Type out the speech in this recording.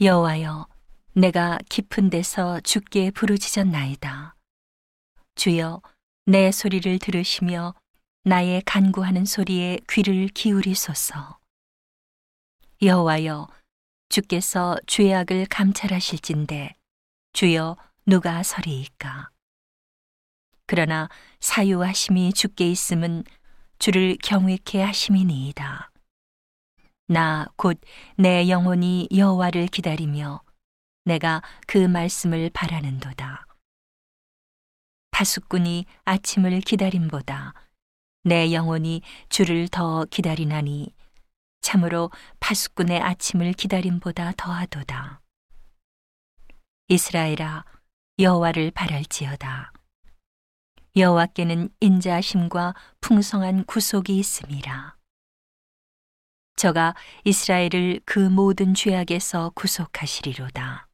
여호와여, 내가 깊은 데서 주께 부르짖었나이다. 주여, 내 소리를 들으시며 나의 간구하는 소리에 귀를 기울이소서. 여호와여, 주께서 죄악을 감찰하실진데 주여 누가 서리이까? 그러나 사유하심이 주께 있음은 주를 경외케 하심이니이다. 나 곧 내 영혼이 여호와를 기다리며 내가 그 말씀을 바라는도다. 파수꾼이 아침을 기다림보다 내 영혼이 주를 더 기다리나니 참으로 파수꾼의 아침을 기다림보다 더하도다. 이스라엘아 여호와를 바랄지어다. 여호와께는 인자하심과 풍성한 구속이 있음이라. 저가 이스라엘을 그 모든 죄악에서 구속하시리로다.